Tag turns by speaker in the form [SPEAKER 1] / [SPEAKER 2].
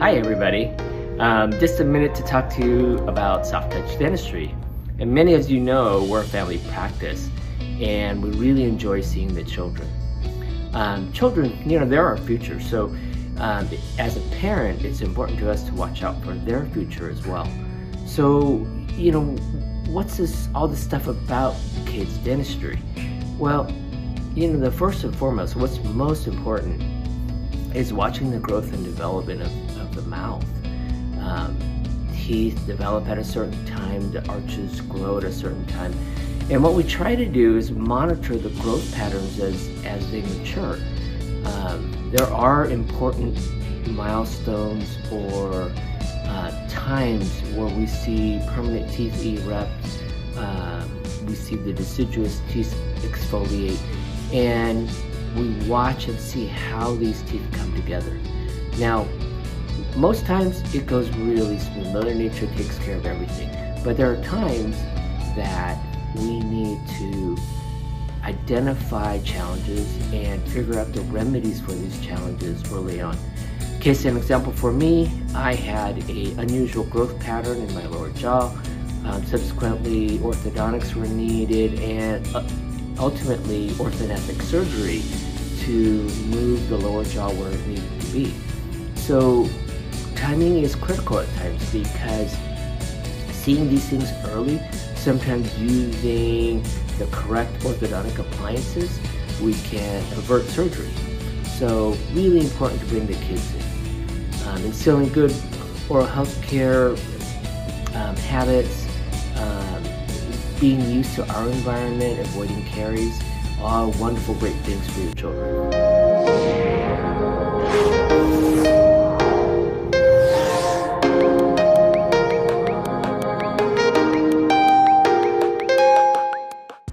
[SPEAKER 1] Hi everybody. Um, just a minute to talk to you about soft touch dentistry. And many of you know we're a family practice and we really enjoy seeing the children. Um, children, you know, they're our future. So um, as a parent, it's important to us to watch out for their future as well. So, you know, what's this, all this stuff about kids' dentistry? Well, you know, the first and foremost, what's most important is watching the growth and development of, of the mouth. Um, teeth develop at a certain time, the arches grow at a certain time. And what we try to do is monitor the growth patterns as, as they mature. Um, there are important milestones or uh, times where we see permanent teeth erupt, um, we see the deciduous teeth exfoliate, and we watch and see how these teeth come together. Now, most times it goes really smooth. Mother Nature takes care of everything. But there are times that we need to identify challenges and figure out the remedies for these challenges early on. Case an example for me, I had a unusual growth pattern in my lower jaw. Um, subsequently, orthodontics were needed and uh, ultimately orthodontic surgery to move the lower jaw where it needed to be. So timing is critical at times because seeing these things early, sometimes using the correct orthodontic appliances, we can avert surgery. So really important to bring the kids in. Um, instilling good oral health care um, habits, um, being used to our environment, avoiding caries, all wonderful great things for your children.